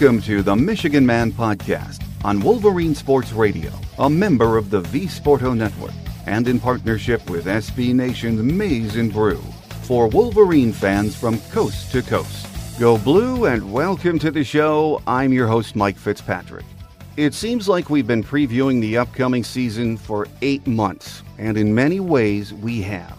Welcome to the Michigan Man Podcast on Wolverine Sports Radio, a member of the V Sporto Network, and in partnership with SB Nation's Maize and Brew for Wolverine fans from coast to coast. Go blue and welcome to the show. I'm your host, Mike Fitzpatrick. It seems like we've been previewing the upcoming season for eight months, and in many ways we have.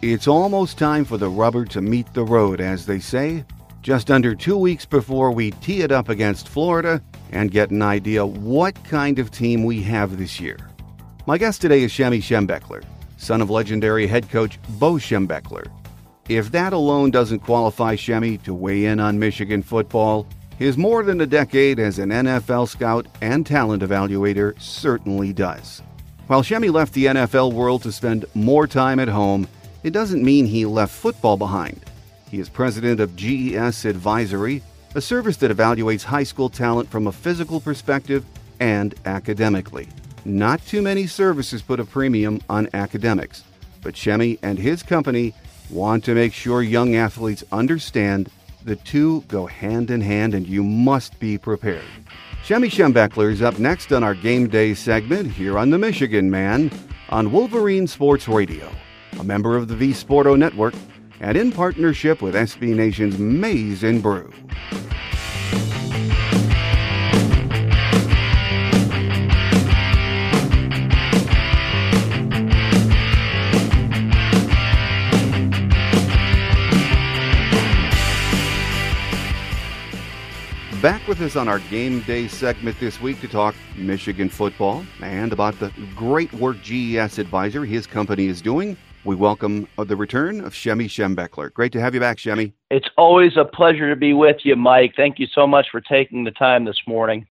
It's almost time for the rubber to meet the road, as they say, just under two weeks before we tee it up against Florida and get an idea what kind of team we have this year. My guest today is Shemy Schembechler, son of legendary head coach Bo Schembechler. If that alone doesn't qualify Shemy to weigh in on Michigan football, his more than a decade as an NFL scout and talent evaluator certainly does. While Shemy left the NFL world to spend more time at home, it doesn't mean he left football behind. He is president of GES Advisory, a service that evaluates high school talent from a physical perspective and academically. Not too many services put a premium on academics, but Shemy and his company want to make sure young athletes understand the two go hand in hand, and you must be prepared. Shemy Schembechler is up next on our game day segment here on the Michigan Man on Wolverine Sports Radio, a member of the V Sporto Network, and in partnership with SB Nation's Maize and Brew. Back with us on our game day segment this week to talk Michigan football and about the great work GES Advisor, his company, is doing. We welcome the return of Shemy Schembechler. Great to have you back, Shemy. It's always a pleasure to be with you, Mike. Thank you so much for taking the time this morning.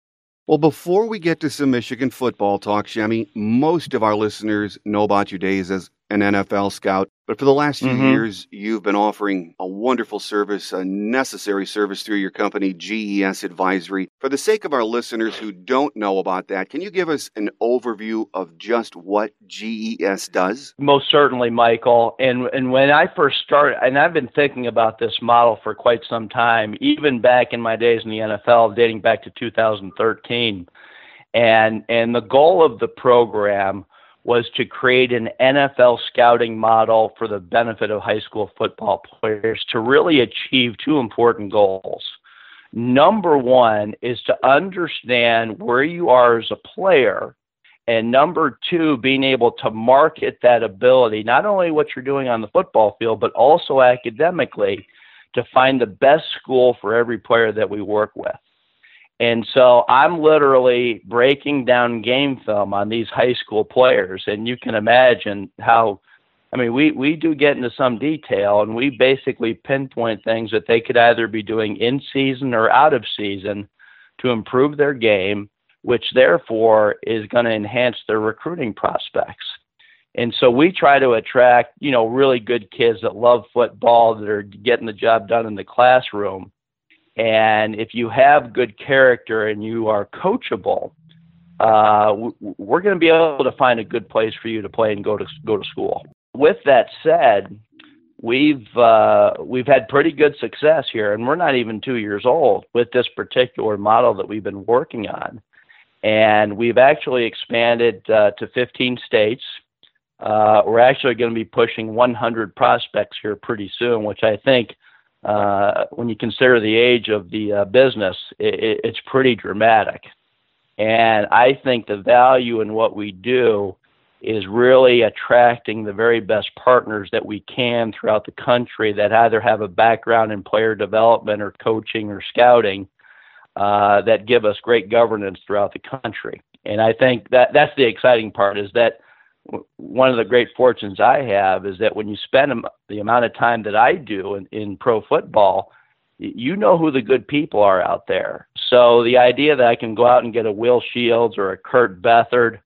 Well, before we get to some Michigan football talk, Shemy, most of our listeners know about your days as an NFL scout. But for the last few mm-hmm. years, you've been offering a wonderful service, a necessary service through your company, GES Advisory. For the sake of our listeners who don't know about that, can you give us an overview of just what GES does? Most certainly, Michael. And and when I first started, and I've been thinking about this model for quite some time, even back in my days in the NFL, dating back to 2013. And and the goal of the program was to create an NFL scouting model for the benefit of high school football players to really achieve two important goals. Number one is to understand where you are as a player. And number two, being able to market that ability, not only what you're doing on the football field, but also academically to find the best school for every player that we work with. And so I'm literally breaking down game film on these high school players. And you can imagine how, I mean, we, we do get into some detail and we basically pinpoint things that they could either be doing in season or out of season to improve their game, which therefore is going to enhance their recruiting prospects. And so we try to attract, you know, really good kids that love football, that are getting the job done in the classroom and if you have good character and you are coachable, uh, we're going to be able to find a good place for you to play and go to go to school. With that said, we've uh, we've had pretty good success here, and we're not even two years old with this particular model that we've been working on. And we've actually expanded uh, to 15 states. Uh, we're actually going to be pushing 100 prospects here pretty soon, which I think uh, when you consider the age of the uh, business, it, it's pretty dramatic. And I think the value in what we do is really attracting the very best partners that we can throughout the country that either have a background in player development or coaching or scouting uh, that give us great governance throughout the country. And I think that that's the exciting part is that one of the great fortunes I have is that when you spend the amount of time that I do in, in pro football, you know who the good people are out there. So the idea that I can go out and get a Will Shields or a Kurt Beathard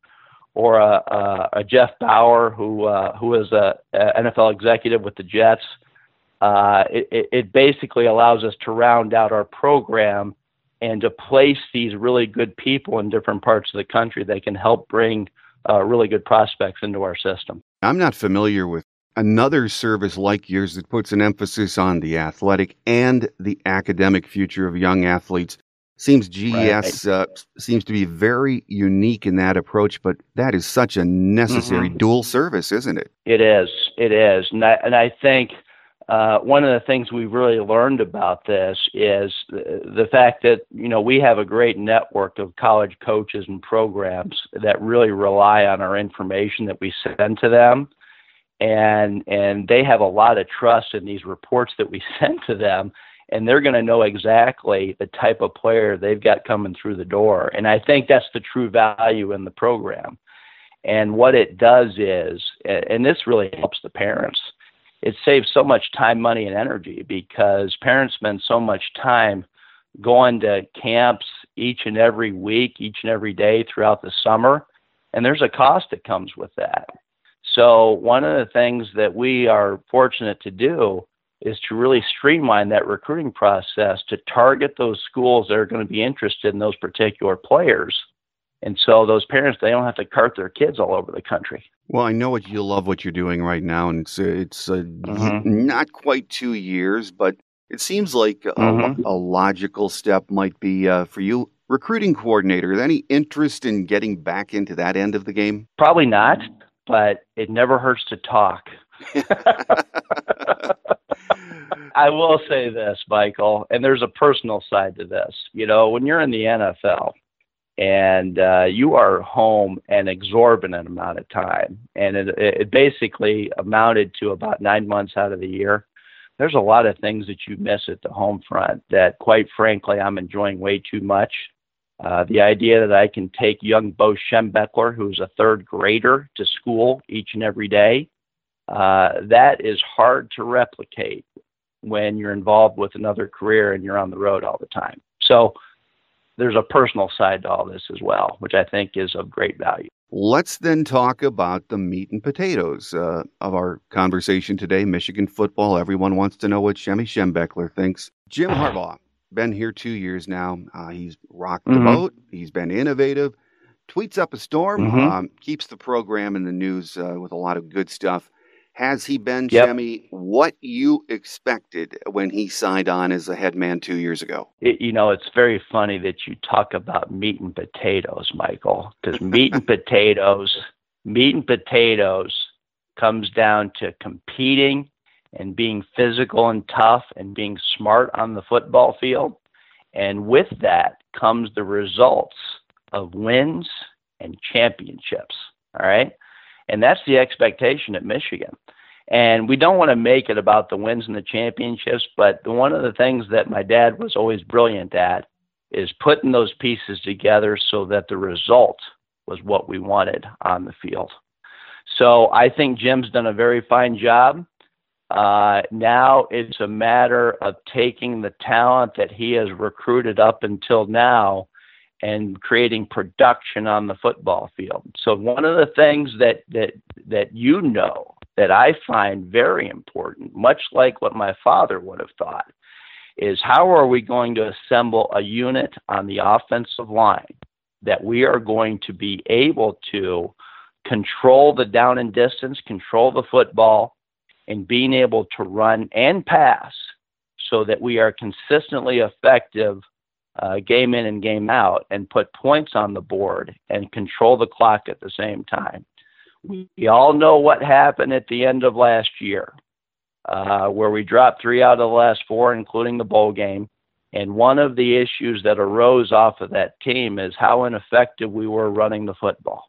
or a, a, a Jeff Bauer, who uh, who is a, a NFL executive with the Jets, uh, it, it basically allows us to round out our program and to place these really good people in different parts of the country that can help bring – uh, really good prospects into our system. I'm not familiar with another service like yours that puts an emphasis on the athletic and the academic future of young athletes. Seems GES right. uh, seems to be very unique in that approach, but that is such a necessary mm-hmm. dual service, isn't it? It is. It is, and I, and I think uh, one of the things we've really learned about this is the, the fact that you know we have a great network of college coaches and programs that really rely on our information that we send to them and and they have a lot of trust in these reports that we send to them and they're going to know exactly the type of player they've got coming through the door. And I think that's the true value in the program. And what it does is, and this really helps the parents, it saves so much time, money, and energy because parents spend so much time going to camps each and every week, each and every day throughout the summer. And there's a cost that comes with that. So, one of the things that we are fortunate to do is to really streamline that recruiting process to target those schools that are going to be interested in those particular players. And so those parents, they don't have to cart their kids all over the country. Well, I know what you love what you're doing right now, and it's it's uh, mm-hmm. not quite two years, but it seems like a, mm-hmm. a logical step might be uh, for you, recruiting coordinator. Any interest in getting back into that end of the game? Probably not, but it never hurts to talk. I will say this, Michael, and there's a personal side to this. You know, when you're in the NFL and uh, you are home an exorbitant amount of time, and it, it basically amounted to about nine months out of the year, there's a lot of things that you miss at the home front that, quite frankly, I'm enjoying way too much. Uh, the idea that I can take young Bo Schembechler, who's a third grader, to school each and every day, uh, that is hard to replicate when you're involved with another career and you're on the road all the time. So there's a personal side to all this as well, which I think is of great value. Let's then talk about the meat and potatoes uh, of our conversation today. Michigan football. Everyone wants to know what Shemy Schembechler thinks. Jim Harbaugh, been here two years now. Uh, he's rocked the mm-hmm. boat. He's been innovative. Tweets up a storm. Mm-hmm. Um, keeps the program in the news uh, with a lot of good stuff. Has he been, yep. what you expected when he signed on as a head man two years ago? It, you know, it's very funny that you talk about meat and potatoes, Michael, because meat and potatoes, meat and potatoes comes down to competing and being physical and tough and being smart on the football field. And with that comes the results of wins and championships. All right. And that's the expectation at Michigan. And we don't want to make it about the wins and the championships, but one of the things that my dad was always brilliant at is putting those pieces together so that the result was what we wanted on the field. So I think Jim's done a very fine job. Uh, now it's a matter of taking the talent that he has recruited up until now and creating production on the football field. So one of the things that that that you know that I find very important, much like what my father would have thought, is how are we going to assemble a unit on the offensive line that we are going to be able to control the down and distance, control the football, and being able to run and pass so that we are consistently effective uh, game in and game out and put points on the board and control the clock at the same time. We all know what happened at the end of last year, uh, where we dropped three out of the last four, including the bowl game. And one of the issues that arose off of that team is how ineffective we were running the football.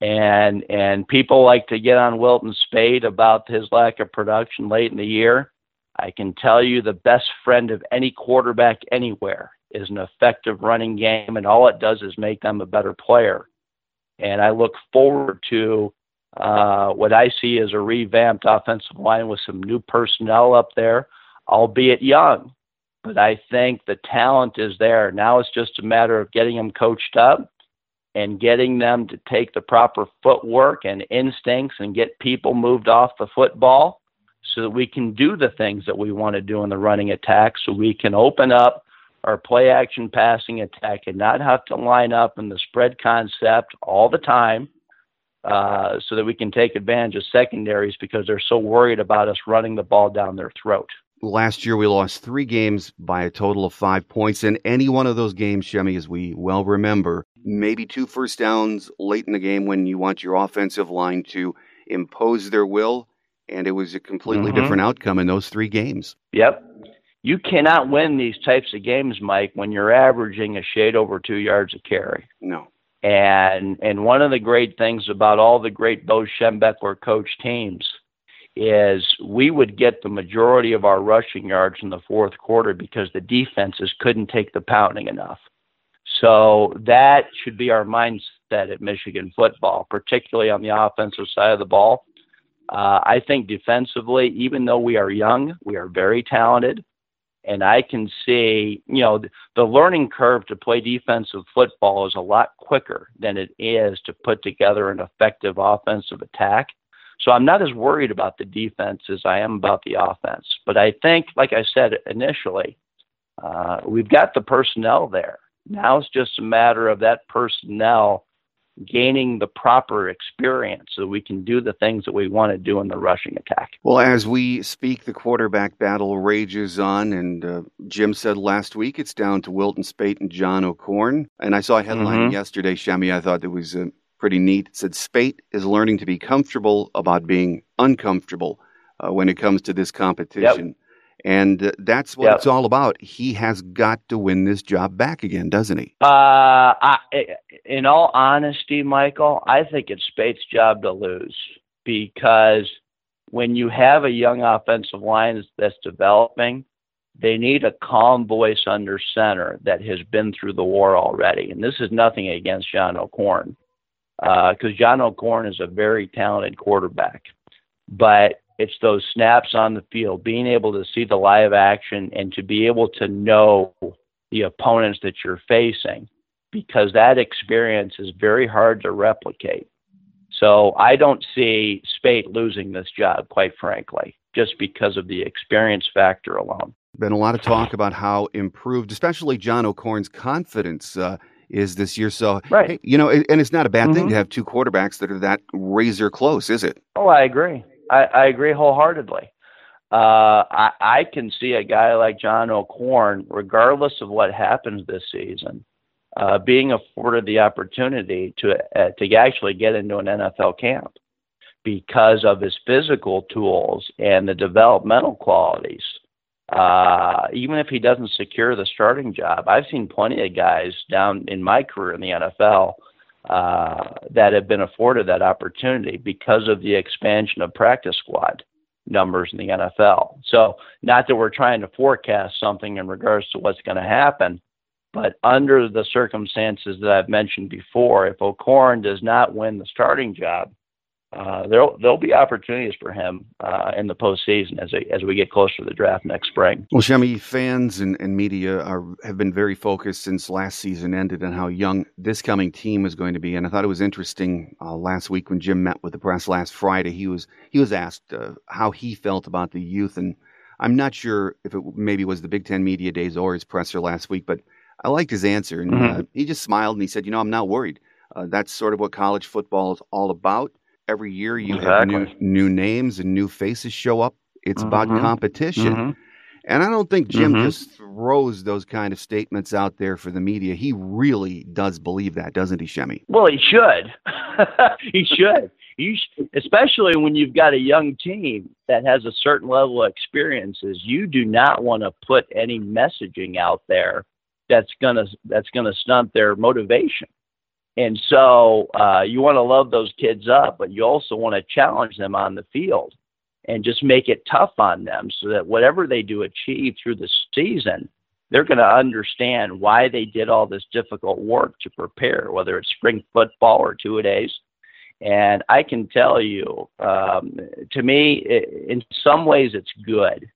And and people like to get on Wilton Speight about his lack of production late in the year. I can tell you the best friend of any quarterback anywhere is an effective running game, and all it does is make them a better player. And I look forward to uh, what I see as a revamped offensive line with some new personnel up there, albeit young. But I think the talent is there. Now it's just a matter of getting them coached up and getting them to take the proper footwork and instincts and get people moved off the football so that we can do the things that we want to do in the running attack so we can open up our play action passing attack and not have to line up in the spread concept all the time uh, so that we can take advantage of secondaries because they're so worried about us running the ball down their throat. last year we lost three games by a total of five points. In any one of those games, Shemy, as we well remember, maybe two first downs late in the game when you want your offensive line to impose their will. And it was a completely mm-hmm. different outcome in those three games. Yep. You cannot win these types of games, Mike, when you're averaging a shade over two yards a carry. No. And and one of the great things about all the great Bo Schembechler coach teams is we would get the majority of our rushing yards in the fourth quarter because the defenses couldn't take the pounding enough. So that should be our mindset at Michigan football, particularly on the offensive side of the ball. Uh, I think defensively, even though we are young, we are very talented. And I can see, you know, the learning curve to play defensive football is a lot quicker than it is to put together an effective offensive attack. So I'm not as worried about the defense as I am about the offense. But I think, like I said initially, uh, we've got the personnel there. Now it's just a matter of that personnel gaining the proper experience so we can do the things that we want to do in the rushing attack. Well, as we speak, the quarterback battle rages on, and uh, Jim said last week it's down to Wilton Speight and John O'Korn. And I saw a headline mm-hmm. yesterday, Shemy, I thought it was uh, pretty neat. It said Speight is learning to be comfortable about being uncomfortable uh, when it comes to this competition. Yep. And that's what yep. it's all about. He has got to win this job back again, doesn't he? Uh, I, in all honesty, Michael, I think it's Speight's job to lose because when you have a young offensive line that's developing, they need a calm voice under center that has been through the war already. And this is nothing against John O'Korn because uh, John O'Korn is a very talented quarterback. But it's those snaps on the field, being able to see the live action and to be able to know the opponents that you're facing because that experience is very hard to replicate. So I don't see Speight losing this job, quite frankly, just because of the experience factor alone. Been a lot of talk about how improved, especially John O'Korn's confidence uh, is this year. So, right. Hey, you know, and it's not a bad mm-hmm. thing to have two quarterbacks that are that razor close, is it? Oh, I agree. I, I agree wholeheartedly. Uh, I, I can see a guy like John O'Korn, regardless of what happens this season, uh, being afforded the opportunity to uh, to actually get into an NFL camp because of his physical tools and the developmental qualities. Uh, even if he doesn't secure the starting job, I've seen plenty of guys down in my career in the NFL uh, that have been afforded that opportunity because of the expansion of practice squad numbers in the NFL. So, not that we're trying to forecast something in regards to what's going to happen, but under the circumstances that I've mentioned before, if O'Korn does not win the starting job, uh, there'll there'll be opportunities for him uh, in the postseason as as we get closer to the draft next spring. Well, Shemy, fans and, and media are have been very focused since last season ended on how young this coming team is going to be, and I thought it was interesting uh, last week when Jim met with the press last Friday. He was he was asked uh, how he felt about the youth, and I'm not sure if it maybe was the Big Ten media days or his presser last week, but I liked his answer, and mm-hmm. Uh, he just smiled and he said, "You know, I'm not worried. Uh, that's sort of what college football is all about." Every year you exactly. have new new names and new faces show up. It's mm-hmm. about competition. Mm-hmm. And I don't think Jim mm-hmm. just throws those kind of statements out there for the media. He really does believe that, doesn't he, Shemy? Well, he should. he should. You sh- especially when you've got a young team that has a certain level of experiences. You do not want to put any messaging out there that's gonna that's gonna stunt their motivation. And so uh, you want to love those kids up, but you also want to challenge them on the field and just make it tough on them so that whatever they do achieve through the season, they're going to understand why they did all this difficult work to prepare, whether it's spring football or two a days. And I can tell you, um, to me, in some ways, it's good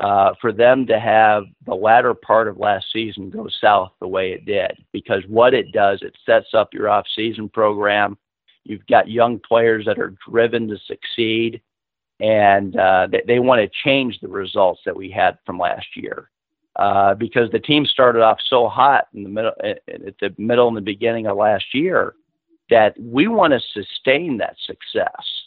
uh, for them to have the latter part of last season go south the way it did. Because what it does, it sets up your off-season program. You've got young players that are driven to succeed, and uh, they, they want to change the results that we had from last year. Uh, because the team started off so hot in the middle, at the middle and the beginning of last year, that we want to sustain that success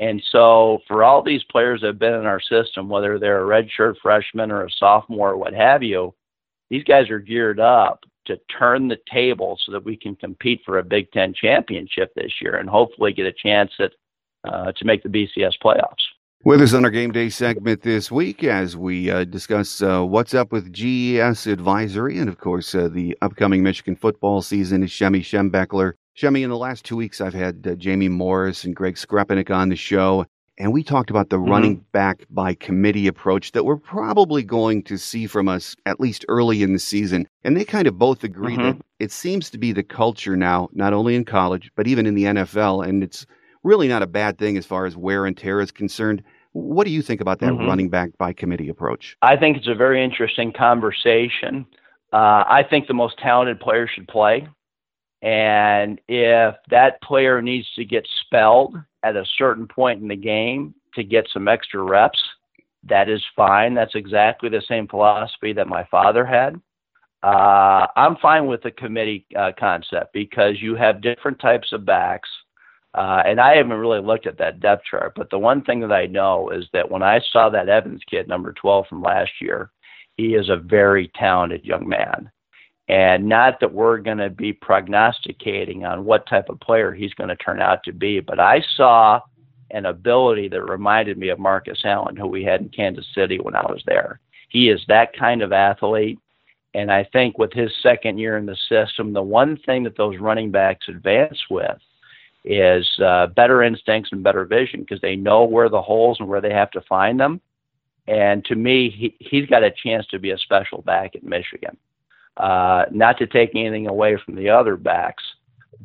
And so, for all these players that have been in our system, whether they're a redshirt freshman or a sophomore or what have you, these guys are geared up to turn the table so that we can compete for a Big Ten championship this year and hopefully get a chance at, uh, to make the BCS playoffs. With us on our game day segment this week, as we uh, discuss uh, what's up with GES Advisory and, of course, uh, the upcoming Michigan football season, is Shemy Schembechler. Shemy, in the last two weeks, I've had uh, Jamie Morris and Greg Skrepenak on the show, and we talked about the mm-hmm. running back by committee approach that we're probably going to see from us at least early in the season. And they kind of both agree mm-hmm. that it seems to be the culture now, not only in college, but even in the NFL, and it's really not a bad thing as far as wear and tear is concerned. What do you think about that mm-hmm. running back by committee approach? I think it's a very interesting conversation. Uh, I think the most talented player should play. And if that player needs to get spelled at a certain point in the game to get some extra reps, that is fine. That's exactly the same philosophy that my father had. Uh, I'm fine with the committee uh, concept because you have different types of backs uh, and I haven't really looked at that depth chart, but the one thing that I know is that when I saw that Evans kid, number 12 from last year, he is a very talented young man. And not that we're going to be prognosticating on what type of player he's going to turn out to be, but I saw an ability that reminded me of Marcus Allen, who we had in Kansas City when I was there. He is that kind of athlete. And I think with his second year in the system, the one thing that those running backs advance with is uh, better instincts and better vision because they know where the holes and where they have to find them. And to me, he, he's got a chance to be a special back at Michigan. Uh, not to take anything away from the other backs,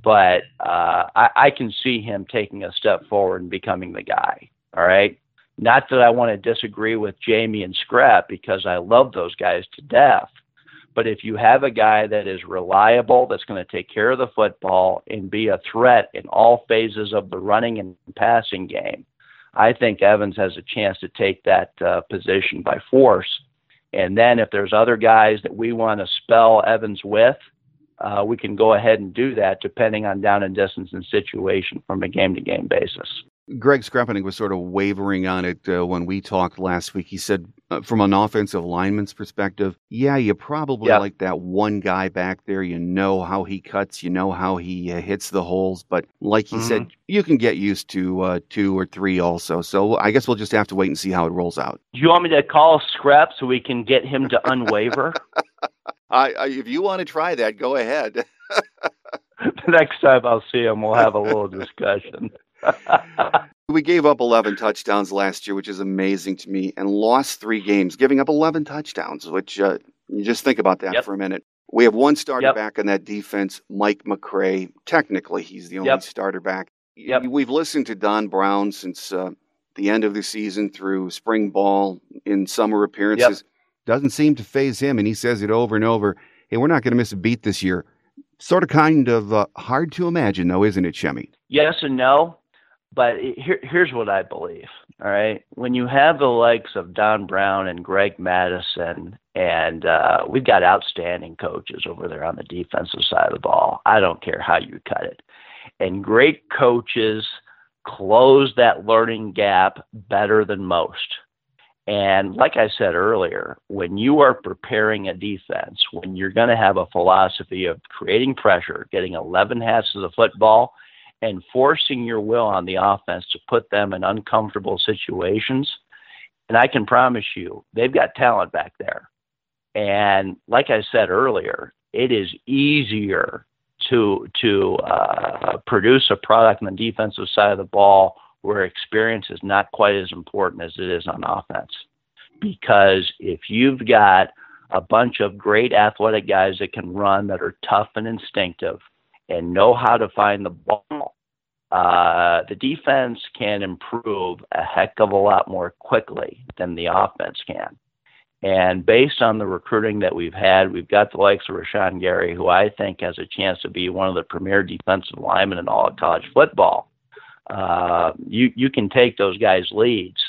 but uh, I, I can see him taking a step forward and becoming the guy. All right. Not that I want to disagree with Jamie and Scrap because I love those guys to death. But if you have a guy that is reliable, that's going to take care of the football and be a threat in all phases of the running and passing game, I think Evans has a chance to take that uh, position by force. And then if there's other guys that we want to spell Evans with, uh, we can go ahead and do that depending on down and distance and situation from a game to game basis. Greg Skrepenak was sort of wavering on it uh, when we talked last week. He said, uh, from an offensive lineman's perspective, yeah, you probably yeah. like that one guy back there. You know how he cuts, you know how he uh, hits the holes. But like he mm-hmm. said, you can get used to uh, two or three also. So I guess we'll just have to wait and see how it rolls out. Do you want me to call Scrap so we can get him to unwaver? I, I, if you want to try that, go ahead. the next time I'll see him, we'll have a little discussion. we gave up 11 touchdowns last year, which is amazing to me, and lost three games, giving up 11 touchdowns, which uh, you just think about that yep. for a minute. We have one starter yep. back on that defense, Mike McCray. Technically, he's the only yep. starter back. Yep. We've listened to Don Brown since uh, the end of the season through spring ball in summer appearances. Doesn't seem to faze him, and he says it over and over. Hey, we're not going to miss a beat this year. Sort of kind of uh, hard to imagine, though, isn't it, Shemy? Yes and no. But here, here's what I believe. All right, when you have the likes of Don Brown and Greg Mattison, and uh, we've got outstanding coaches over there on the defensive side of the ball. I don't care how you cut it, and great coaches close that learning gap better than most. And like I said earlier, when you are preparing a defense, when you're going to have a philosophy of creating pressure, getting 11 hats to the football, and forcing your will on the offense to put them in uncomfortable situations. And I can promise you, they've got talent back there. And like I said earlier, it is easier to to uh, produce a product on the defensive side of the ball where experience is not quite as important as it is on offense. Because if you've got a bunch of great athletic guys that can run that are tough and instinctive, and know how to find the ball, uh, the defense can improve a heck of a lot more quickly than the offense can. And based on the recruiting that we've had, we've got the likes of Rashan Gary, who I think has a chance to be one of the premier defensive linemen in all of college football. Uh, you you can take those guys' leads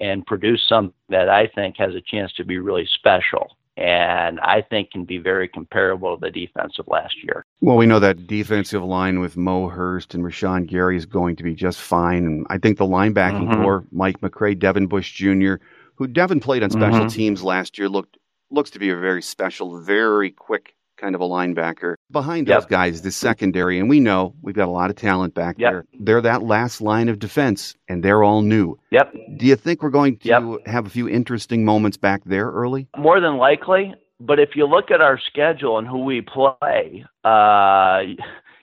and produce something that I think has a chance to be really special. And I think can be very comparable to the defense of last year. Well, we know that defensive line with Mo Hurst and Rashan Gary is going to be just fine. And I think the linebacking mm-hmm. corps, Mike McCray, Devin Bush Jr., who Devin played on special mm-hmm. teams last year, looked looks to be a very special, very quick kind of a linebacker. Behind yep. those guys, the secondary, and we know we've got a lot of talent back yep. there. They're that last line of defense, and they're all new. Yep. Do you think we're going to yep. have a few interesting moments back there early? More than likely. But if you look at our schedule and who we play, uh,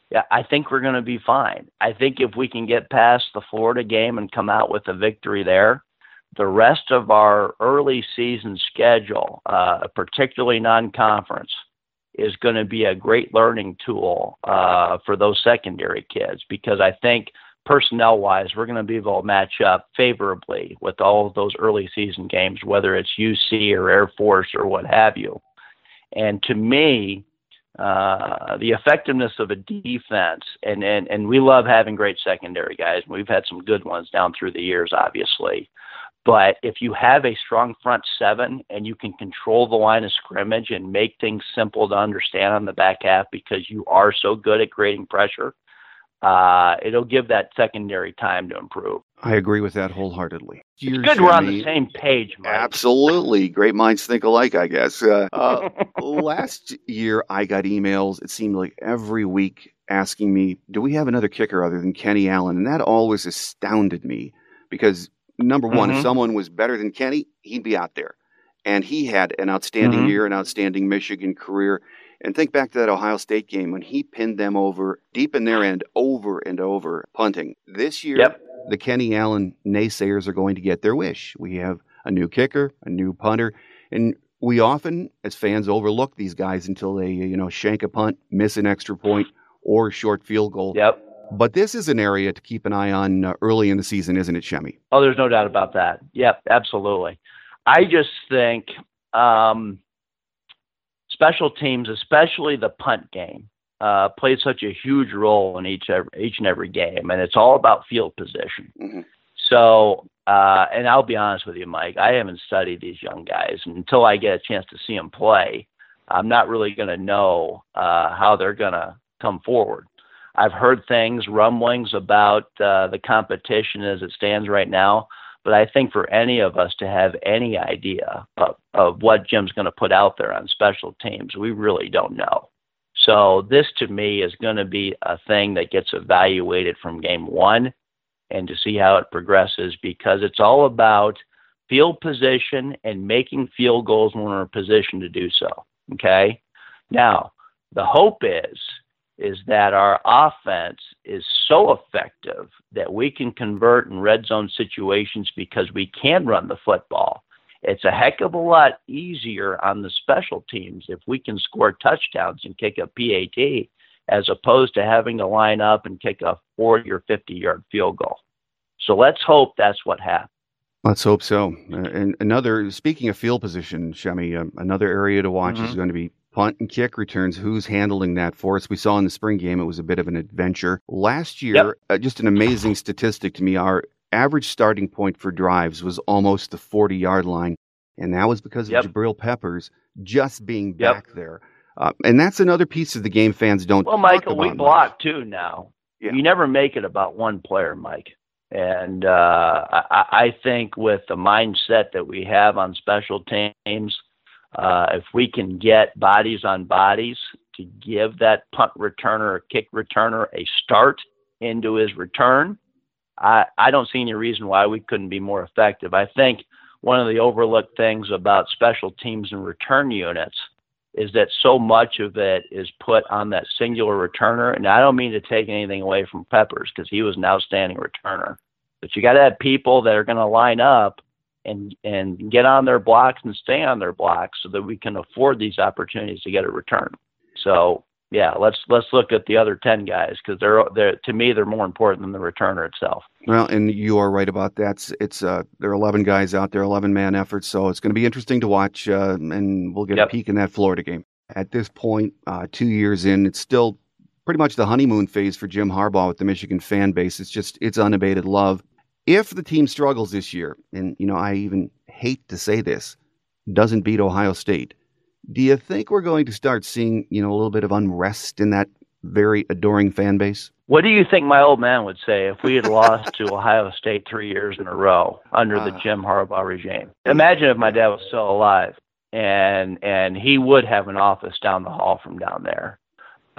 yeah, I think we're going to be fine. I think if we can get past the Florida game and come out with a victory there, the rest of our early season schedule, uh, particularly non conference, is going to be a great learning tool uh, for those secondary kids because I think personnel wise, we're going to be able to match up favorably with all of those early season games, whether it's UC or Air Force or what have you. And to me, uh, the effectiveness of a defense, and, and, and we love having great secondary guys. We've had some good ones down through the years, obviously. But if you have a strong front seven and you can control the line of scrimmage and make things simple to understand on the back half because you are so good at creating pressure, uh, it'll give that secondary time to improve. I agree with that wholeheartedly. It's good we're on the same page, Mike. Absolutely. Great minds think alike, I guess. Uh, uh, last year, I got emails, it seemed like every week, asking me, do we have another kicker other than Kenny Allen? And that always astounded me because number one, mm-hmm. if someone was better than Kenny, he'd be out there. And he had an outstanding mm-hmm. year, an outstanding Michigan career. And think back to that Ohio State game when he pinned them over deep in their end over and over punting. This year, yep. the Kenny Allen naysayers are going to get their wish. We have a new kicker, a new punter, and we often, as fans, overlook these guys until they, you know, shank a punt, miss an extra point, or a short field goal. Yep. But this is an area to keep an eye on uh, early in the season, isn't it, Shemy? Oh, there's no doubt about that. Yep, absolutely. I just think um, special teams, especially the punt game, uh, plays such a huge role in each every, each and every game, and it's all about field position. Mm-hmm. So, uh, and I'll be honest with you, Mike, I haven't studied these young guys and until I get a chance to see them play. I'm not really going to know uh, how they're going to come forward. I've heard things, rumblings about uh, the competition as it stands right now. But I think for any of us to have any idea of, of what Jim's going to put out there on special teams, we really don't know. So this to me is going to be a thing that gets evaluated from game one and to see how it progresses because it's all about field position and making field goals when we're in a position to do so. Okay. Now, the hope is is that our offense is so effective that we can convert in red zone situations because we can run the football. It's a heck of a lot easier on the special teams if we can score touchdowns and kick a PAT as opposed to having to line up and kick a 40 or 50 yard field goal. So let's hope that's what happens. Let's hope so. Uh, and another, speaking of field position, Shemy, uh, another area to watch mm-hmm. is going to be punt and kick returns. Who's handling that for us? We saw in the spring game it was a bit of an adventure. Last year, yep. uh, just an amazing statistic to me. Our average starting point for drives was almost the 40 yard line, and that was because of yep. Jabril Peppers just being yep. back there. Uh, and that's another piece of the game fans don't. Well, Michael, we block much. too now. Yeah. You never make it about one player, Mike. And uh, I, I think with the mindset that we have on special teams, uh, if we can get bodies on bodies to give that punt returner or kick returner a start into his return, I, I don't see any reason why we couldn't be more effective. I think one of the overlooked things about special teams and return units is that so much of it is put on that singular returner. And I don't mean to take anything away from Peppers because he was an outstanding returner. But you got to have people that are going to line up and and get on their blocks and stay on their blocks so that we can afford these opportunities to get a return. So yeah, let's let's look at the other ten guys because they're they're to me they're more important than the returner itself. Well, and you are right about that. It's, it's uh, there are eleven guys out there, eleven man efforts, so it's going to be interesting to watch, uh, and we'll get yep. a peek in that Florida game. At this point, uh, two years in, it's still pretty much the honeymoon phase for Jim Harbaugh with the Michigan fan base. It's just it's unabated love if the team struggles this year, and you know I even hate to say this, doesn't beat Ohio State, Do you think we're going to start seeing, you know, a little bit of unrest in that very adoring fan base? What do you think my old man would say if we had lost to Ohio State three years in a row under the ah. Jim Harbaugh regime? Imagine if my dad was still alive and and he would have an office down the hall from down there.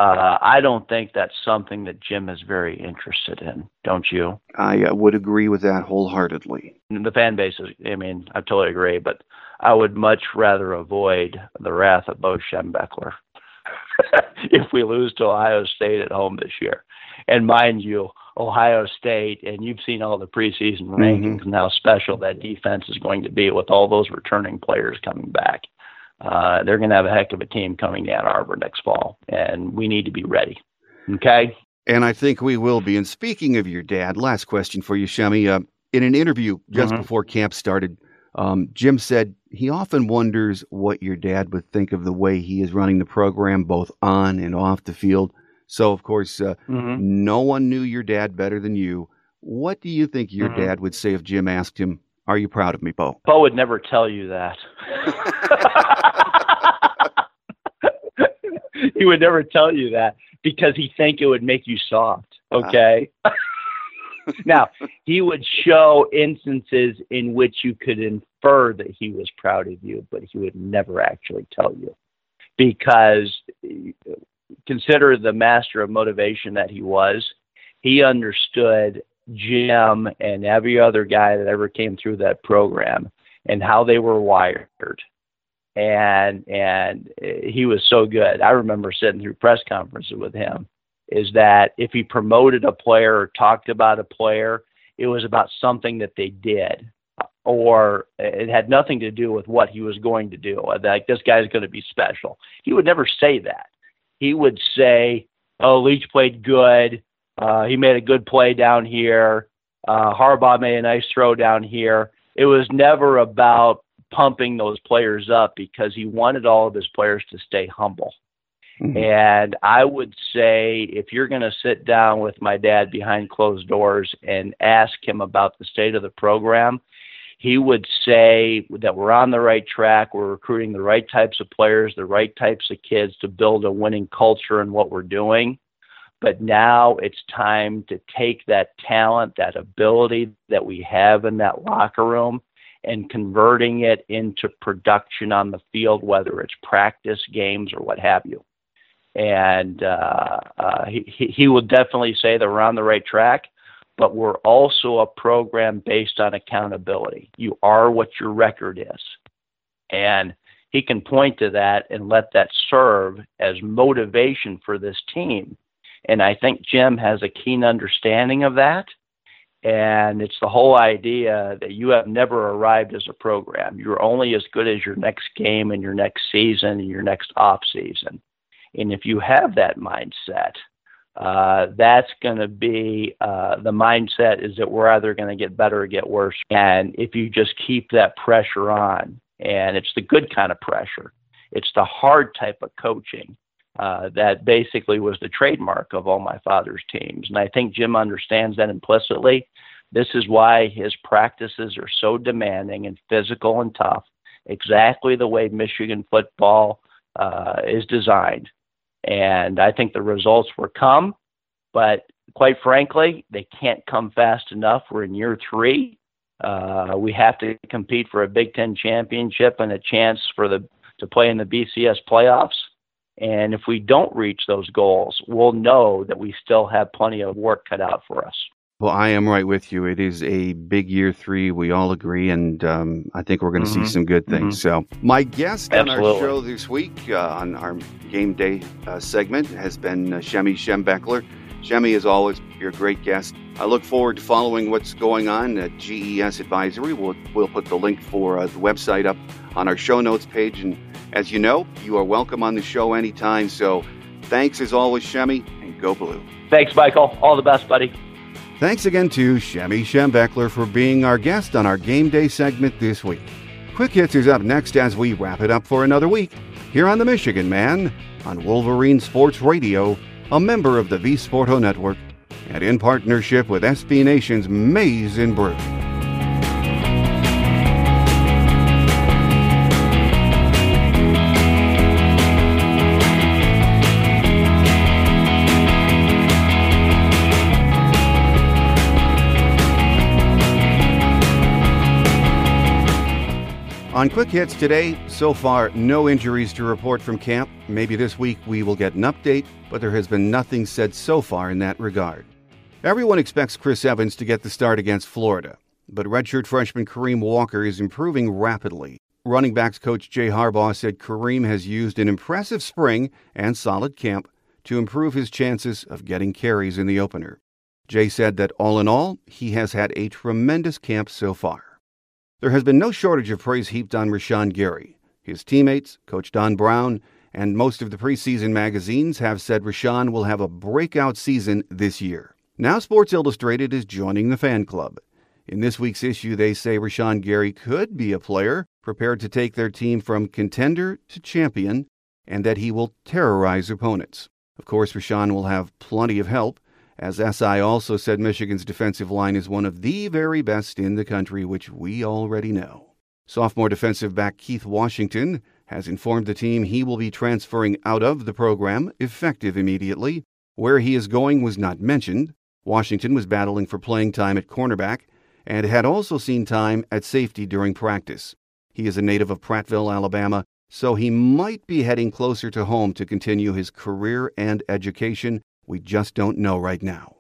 Uh, I don't think that's something that Jim is very interested in. Don't you? I uh, would agree with that wholeheartedly. The fan base is, I mean, I totally agree, but I would much rather avoid the wrath of Bo Schembechler if we lose to Ohio State at home this year. And mind you, Ohio State, and you've seen all the preseason mm-hmm. rankings mm-hmm. and how special that defense is going to be with all those returning players coming back uh, they're going to have a heck of a team coming to Ann Arbor next fall, and we need to be ready. Okay. And I think we will be. And speaking of your dad, last question for you, Shemy. Uh, in an interview just mm-hmm. before camp started, um, Jim said he often wonders what your dad would think of the way he is running the program, both on and off the field. So, of course, uh, mm-hmm. no one knew your dad better than you. What do you think your mm-hmm. dad would say if Jim asked him, Are you proud of me, Bo? Bo would never tell you that. he would never tell you that because he think it would make you soft. Ah. Okay. now he would show instances in which you could infer that he was proud of you, but he would never actually tell you because consider the master of motivation that he was. He understood Jim and every other guy that ever came through that program and how they were wired and and he was so good. I remember sitting through press conferences with him. Is that if he promoted a player or talked about a player, it was about something that they did, or it had nothing to do with what he was going to do. Like this guy's going to be special. He would never say that. He would say, "Oh, Leach played good. Uh, he made a good play down here. Uh, Harbaugh made a nice throw down here." It was never about pumping those players up because he wanted all of his players to stay humble. Mm-hmm. And I would say if you're going to sit down with my dad behind closed doors and ask him about the state of the program, he would say that we're on the right track, we're recruiting the right types of players, the right types of kids to build a winning culture in what we're doing. But now it's time to take that talent, that ability that we have in that locker room, and converting it into production on the field, whether it's practice games or what have you. And uh, uh, he, he will definitely say that we're on the right track, but we're also a program based on accountability. You are what your record is. And he can point to that and let that serve as motivation for this team. And I think Jim has a keen understanding of that. And it's the whole idea that you have never arrived as a program. You're only as good as your next game and your next season and your next off season. And if you have that mindset, uh, that's going to be uh, the mindset is that we're either going to get better or get worse. And if you just keep that pressure on, and it's the good kind of pressure, it's the hard type of coaching uh, that basically was the trademark of all my father's teams. And I think Jim understands that implicitly. This is why his practices are so demanding and physical and tough, exactly the way Michigan football uh, is designed. And I think the results will come, but quite frankly, they can't come fast enough. We're in year three. Uh, we have to compete for a Big Ten championship and a chance for the to play in the BCS playoffs. And if we don't reach those goals, we'll know that we still have plenty of work cut out for us. Well, I am right with you. It is a big year three. We all agree, and um, I think we're going to mm-hmm. see some good things. Mm-hmm. So, my guest Absolutely. on our show this week uh, on our game day uh, segment has been uh, Shemy Schembechler. Shemy, as always, you're a great guest. I look forward to following what's going on at GES Advisory. We'll, we'll put the link for uh, the website up on our show notes page. And as you know, you are welcome on the show anytime. So thanks as always, Shemy, and go blue. Thanks, Michael. All the best, buddy. Thanks again to Shemy Schembechler for being our guest on our game day segment this week. Quick Hits is up next as we wrap it up for another week here on the Michigan Man on Wolverine Sports Radio, a member of the V Sporto Network, and in partnership with SB Nation's Maize Brew. On Quick Hits today, so far, no injuries to report from camp. Maybe this week we will get an update, but there has been nothing said so far in that regard. Everyone expects Chris Evans to get the start against Florida, but redshirt freshman Kareem Walker is improving rapidly. Running backs coach Jay Harbaugh said Kareem has used an impressive spring and solid camp to improve his chances of getting carries in the opener. Jay said that all in all, he has had a tremendous camp so far. There has been no shortage of praise heaped on Rashan Gary. His teammates, Coach Don Brown, and most of the preseason magazines have said Rashan will have a breakout season this year. Now, Sports Illustrated is joining the fan club. In this week's issue, they say Rashan Gary could be a player prepared to take their team from contender to champion and that he will terrorize opponents. Of course, Rashan will have plenty of help as SI also said Michigan's defensive line is one of the very best in the country, which we already know. Sophomore defensive back Keith Washington has informed the team he will be transferring out of the program effective immediately. Where he is going was not mentioned. Washington was battling for playing time at cornerback and had also seen time at safety during practice. He is a native of Prattville, Alabama, so he might be heading closer to home to continue his career and education we just don't know right now.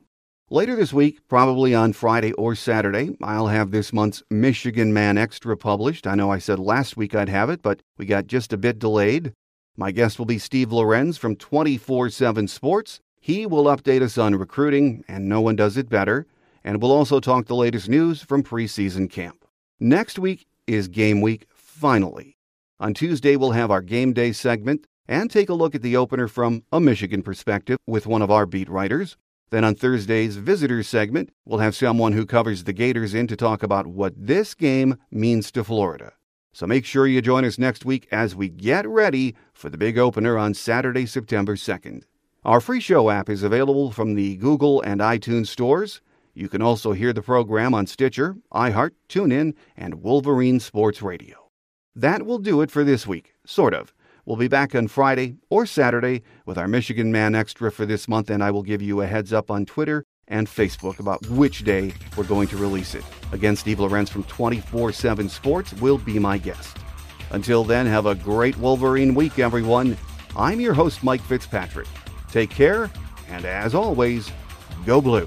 Later this week, probably on Friday or Saturday, I'll have this month's Michigan Man Extra published. I know I said last week I'd have it, but we got just a bit delayed. My guest will be Steve Lorenz from 24 7 Sports. He will update us on recruiting, and no one does it better. And we'll also talk the latest news from preseason camp. Next week is game week, finally. On Tuesday, we'll have our game day segment and take a look at the opener from a Michigan perspective with one of our beat writers. Then on Thursday's visitors segment, we'll have someone who covers the Gators in to talk about what this game means to Florida. So make sure you join us next week as we get ready for the big opener on Saturday, September 2nd. Our free show app is available from the Google and iTunes stores. You can also hear the program on Stitcher, iHeart, TuneIn, and Wolverine Sports Radio. That will do it for this week, sort of. We'll be back on Friday or Saturday with our Michigan Man Extra for this month, and I will give you a heads up on Twitter and Facebook about which day we're going to release it. Again, Steve Lorenz from 24 7 Sports will be my guest. Until then, have a great Wolverine week, everyone. I'm your host, Mike Fitzpatrick. Take care, and as always, go blue.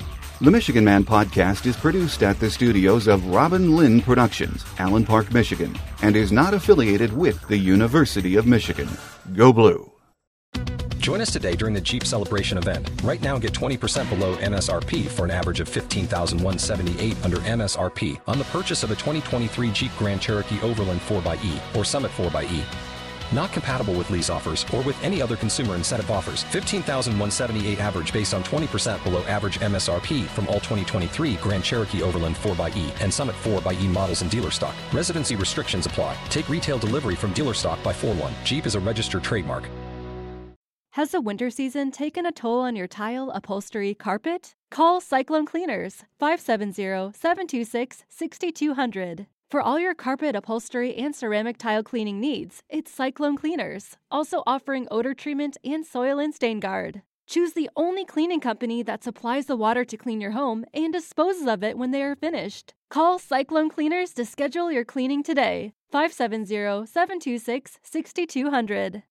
The Michigan Man podcast is produced at the studios of Robin Lynn Productions, Allen Park, Michigan, and is not affiliated with the University of Michigan. Go Blue! Join us today during the Jeep Celebration event. Right now, get 20% below MSRP for an average of 15178 under MSRP on the purchase of a 2023 Jeep Grand Cherokee Overland 4xE or Summit 4xE. Not compatible with lease offers or with any other consumer incentive offers. 15,178 average based on 20% below average MSRP from all 2023 Grand Cherokee Overland 4xE and Summit 4xE models in dealer stock. Residency restrictions apply. Take retail delivery from dealer stock by 4 1. Jeep is a registered trademark. Has the winter season taken a toll on your tile, upholstery, carpet? Call Cyclone Cleaners 570 726 6200. For all your carpet, upholstery, and ceramic tile cleaning needs, it's Cyclone Cleaners, also offering odor treatment and soil and stain guard. Choose the only cleaning company that supplies the water to clean your home and disposes of it when they are finished. Call Cyclone Cleaners to schedule your cleaning today. 570 726 6200.